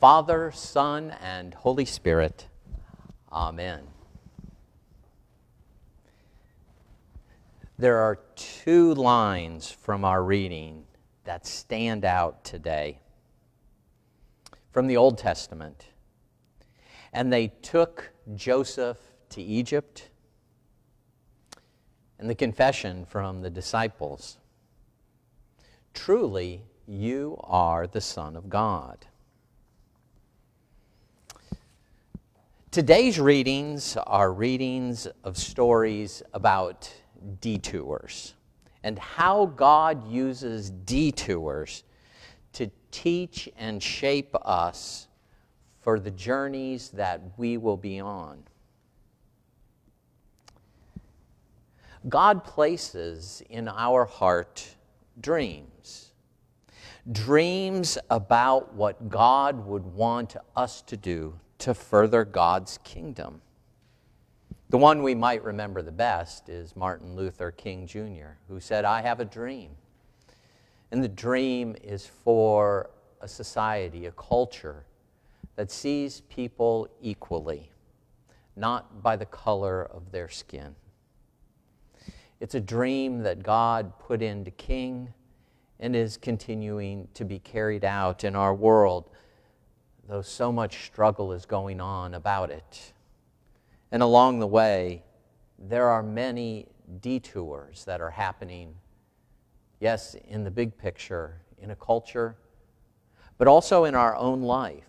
Father, Son, and Holy Spirit. Amen. There are two lines from our reading that stand out today from the Old Testament. And they took Joseph to Egypt, and the confession from the disciples Truly, you are the Son of God. Today's readings are readings of stories about detours and how God uses detours to teach and shape us for the journeys that we will be on. God places in our heart dreams. Dreams about what God would want us to do to further God's kingdom. The one we might remember the best is Martin Luther King Jr., who said, I have a dream. And the dream is for a society, a culture that sees people equally, not by the color of their skin. It's a dream that God put into King and is continuing to be carried out in our world though so much struggle is going on about it. And along the way, there are many detours that are happening, yes, in the big picture, in a culture, but also in our own life,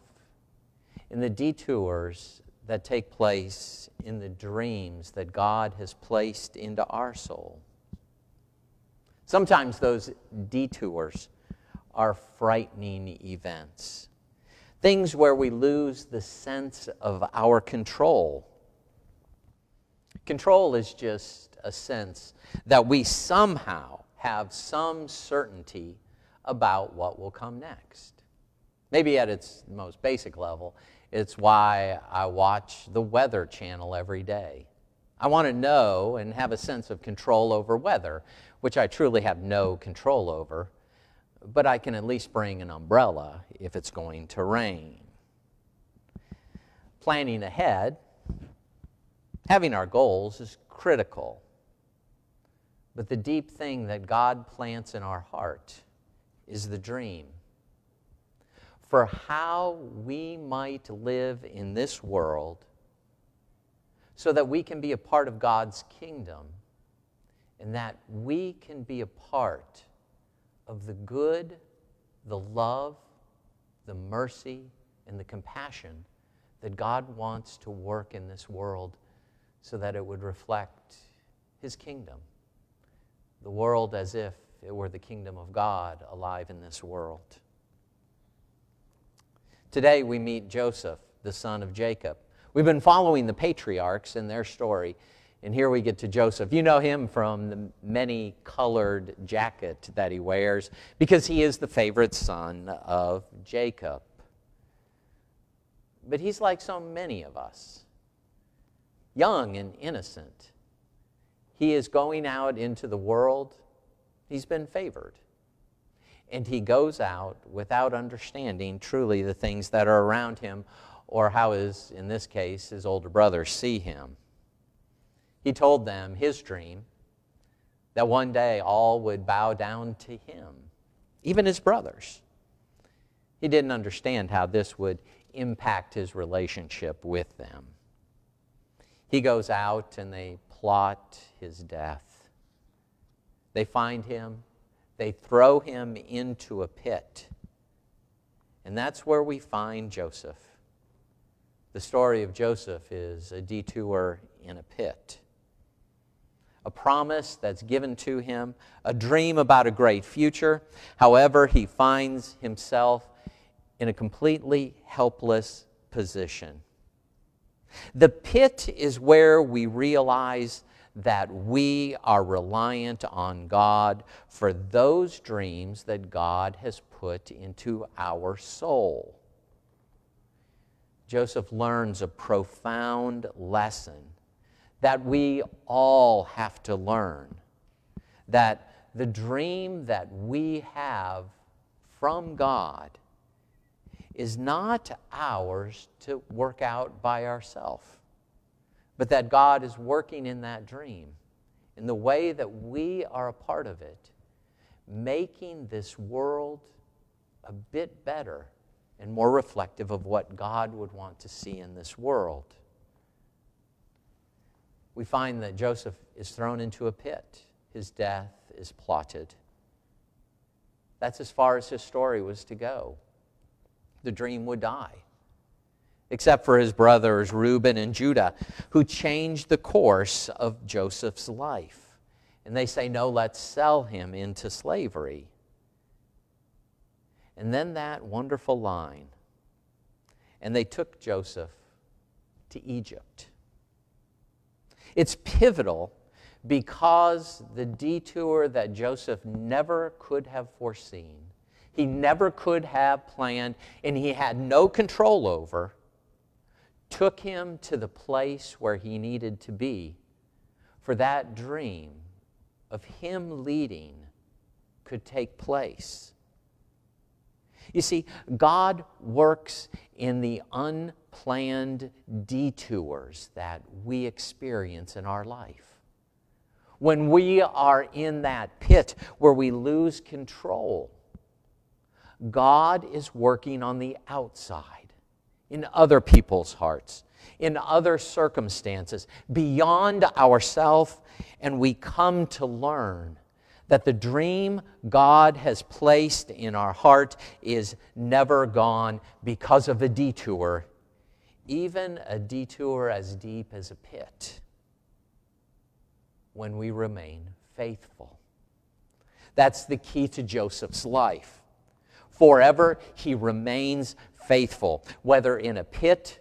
in the detours that take place in the dreams that God has placed into our soul. Sometimes those detours are frightening events things where we lose the sense of our control. Control is just a sense that we somehow have some certainty about what will come next. Maybe at its most basic level, it's why I watch the Weather Channel every day. I want to know and have a sense of control over weather, which I truly have no control over but I can at least bring an umbrella if it's going to rain. Planning ahead, having our goals is critical. But the deep thing that God plants in our heart is the dream for how we might live in this world so that we can be a part of God's kingdom and that we can be a part of the good, the love, the mercy, and the compassion that God wants to work in this world so that it would reflect His kingdom. The world as if it were the kingdom of God alive in this world. Today we meet Joseph, the son of Jacob. We've been following the patriarchs and their story and here we get to Joseph. You know him from the many colored jacket that he wears because he is the favorite son of Jacob. But he's like so many of us, young and innocent. He is going out into the world, he's been favored. And he goes out without understanding truly the things that are around him or how his, in this case, his older brothers see him. He told them his dream that one day all would bow down to him, even his brothers. He didn't understand how this would impact his relationship with them. He goes out and they plot his death. They find him, they throw him into a pit. And that's where we find Joseph. The story of Joseph is a detour in a pit a promise that's given to him, a dream about a great future. However, he finds himself in a completely helpless position. The pit is where we realize that we are reliant on God for those dreams that God has put into our soul. Joseph learns a profound lesson that we all have to learn. That the dream that we have from God is not ours to work out by ourselves, but that God is working in that dream in the way that we are a part of it, making this world a bit better and more reflective of what God would want to see in this world. We find that Joseph is thrown into a pit, his death is plotted. That's as far as his story was to go. The dream would die, except for his brothers Reuben and Judah, who changed the course of Joseph's life. And they say, No, let's sell him into slavery. And then that wonderful line and they took Joseph to Egypt. It's pivotal because the detour that Joseph never could have foreseen, he never could have planned, and he had no control over, took him to the place where he needed to be for that dream of him leading could take place. You see, God works in the unplanned detours that we experience in our life. When we are in that pit where we lose control, God is working on the outside, in other people's hearts, in other circumstances, beyond ourself, and we come to learn that the dream God has placed in our heart is never gone because of a detour, even a detour as deep as a pit when we remain faithful. That's the key to Joseph's life. Forever, he remains faithful, whether in a pit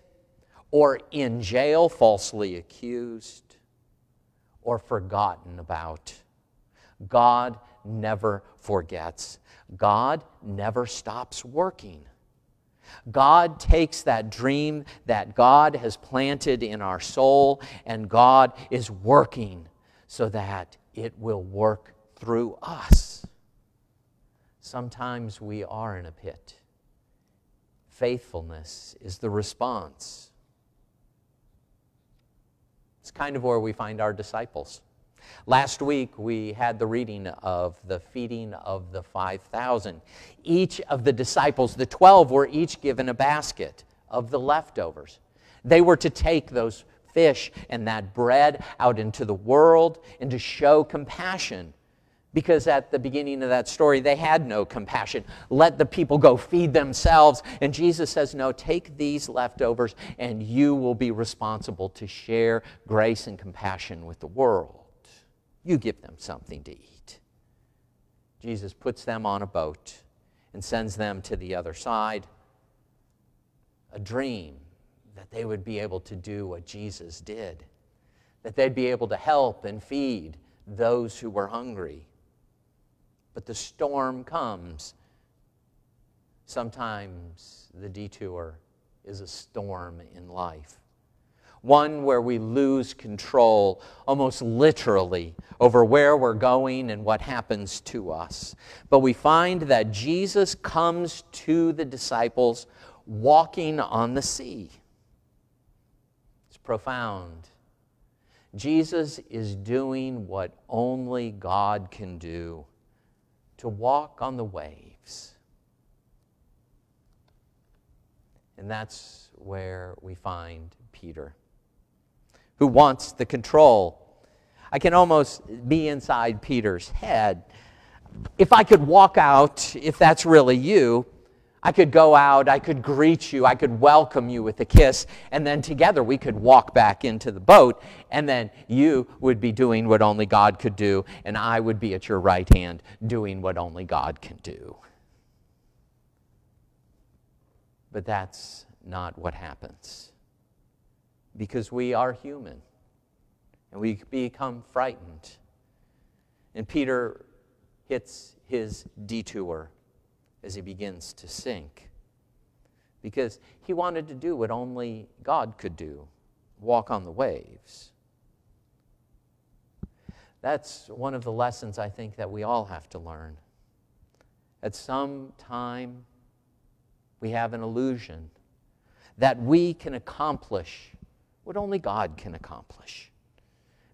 or in jail, falsely accused or forgotten about. God never forgets. God never stops working. God takes that dream that God has planted in our soul, and God is working so that it will work through us. Sometimes we are in a pit. Faithfulness is the response. It's kind of where we find our disciples. Last week, we had the reading of the feeding of the 5,000. Each of the disciples, the 12, were each given a basket of the leftovers. They were to take those fish and that bread out into the world and to show compassion. Because at the beginning of that story, they had no compassion. Let the people go feed themselves. And Jesus says, No, take these leftovers and you will be responsible to share grace and compassion with the world. You give them something to eat. Jesus puts them on a boat and sends them to the other side. A dream that they would be able to do what Jesus did, that they'd be able to help and feed those who were hungry. But the storm comes. Sometimes the detour is a storm in life. One where we lose control, almost literally, over where we're going and what happens to us. But we find that Jesus comes to the disciples walking on the sea It's profound. Jesus is doing what only God can do to walk on the waves. And that's where we find Peter, who wants the control. I can almost be inside Peter's head. If I could walk out, if that's really you, I could go out, I could greet you, I could welcome you with a kiss, and then together we could walk back into the boat, and then you would be doing what only God could do, and I would be at your right hand doing what only God can do. But that's not what happens. Because we are human, and we become frightened. And Peter hits his detour as he begins to sink. Because he wanted to do what only God could do walk on the waves. That's one of the lessons I think that we all have to learn. At some time, We have an illusion that we can accomplish what only God can accomplish.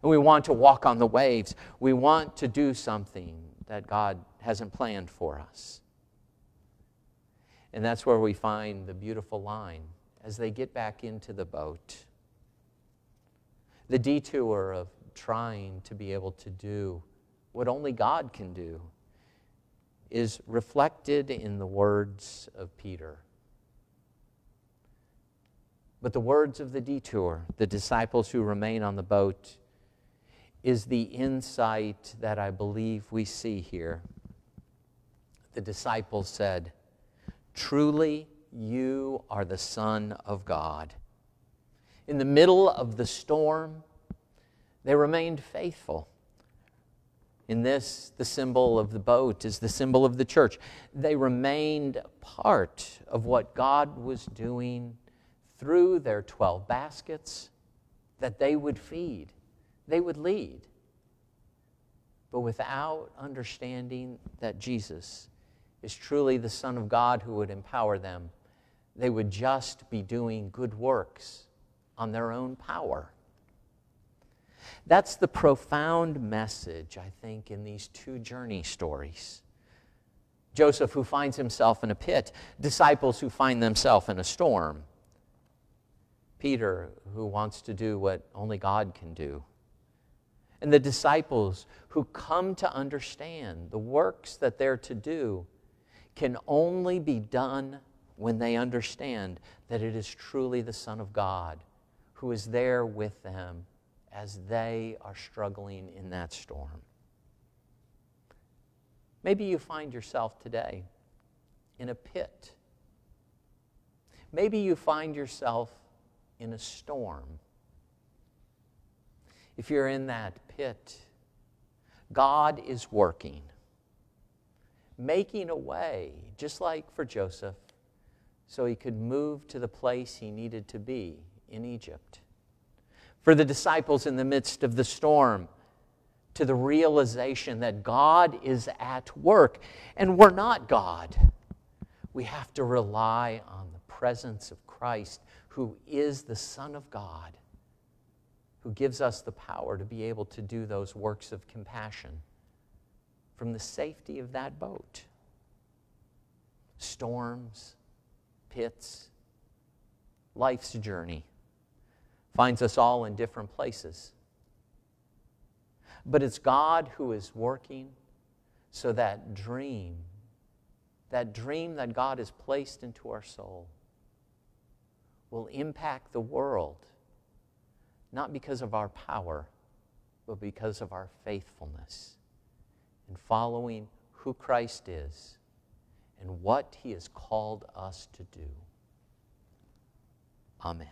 And we want to walk on the waves. We want to do something that God hasn't planned for us. And that's where we find the beautiful line as they get back into the boat. The detour of trying to be able to do what only God can do is reflected in the words of Peter. But the words of the detour, the disciples who remain on the boat, is the insight that I believe we see here. The disciples said, Truly, you are the Son of God. In the middle of the storm, they remained faithful. In this, the symbol of the boat is the symbol of the church. They remained part of what God was doing through their 12 baskets that they would feed, they would lead. But without understanding that Jesus is truly the Son of God who would empower them, they would just be doing good works on their own power. That's the profound message, I think, in these two journey stories. Joseph, who finds himself in a pit, disciples who find themselves in a storm. Peter, who wants to do what only God can do. And the disciples who come to understand the works that they're to do can only be done when they understand that it is truly the Son of God who is there with them as they are struggling in that storm. Maybe you find yourself today in a pit. Maybe you find yourself in a storm. If you're in that pit, God is working, making a way, just like for Joseph, so he could move to the place he needed to be in Egypt. For the disciples in the midst of the storm, to the realization that God is at work and we're not God. We have to rely on presence of Christ, who is the Son of God, who gives us the power to be able to do those works of compassion from the safety of that boat. Storms, pits, life's journey finds us all in different places. But it's God who is working so that dream, that dream that God has placed into our soul, will impact the world, not because of our power, but because of our faithfulness in following who Christ is and what he has called us to do. Amen.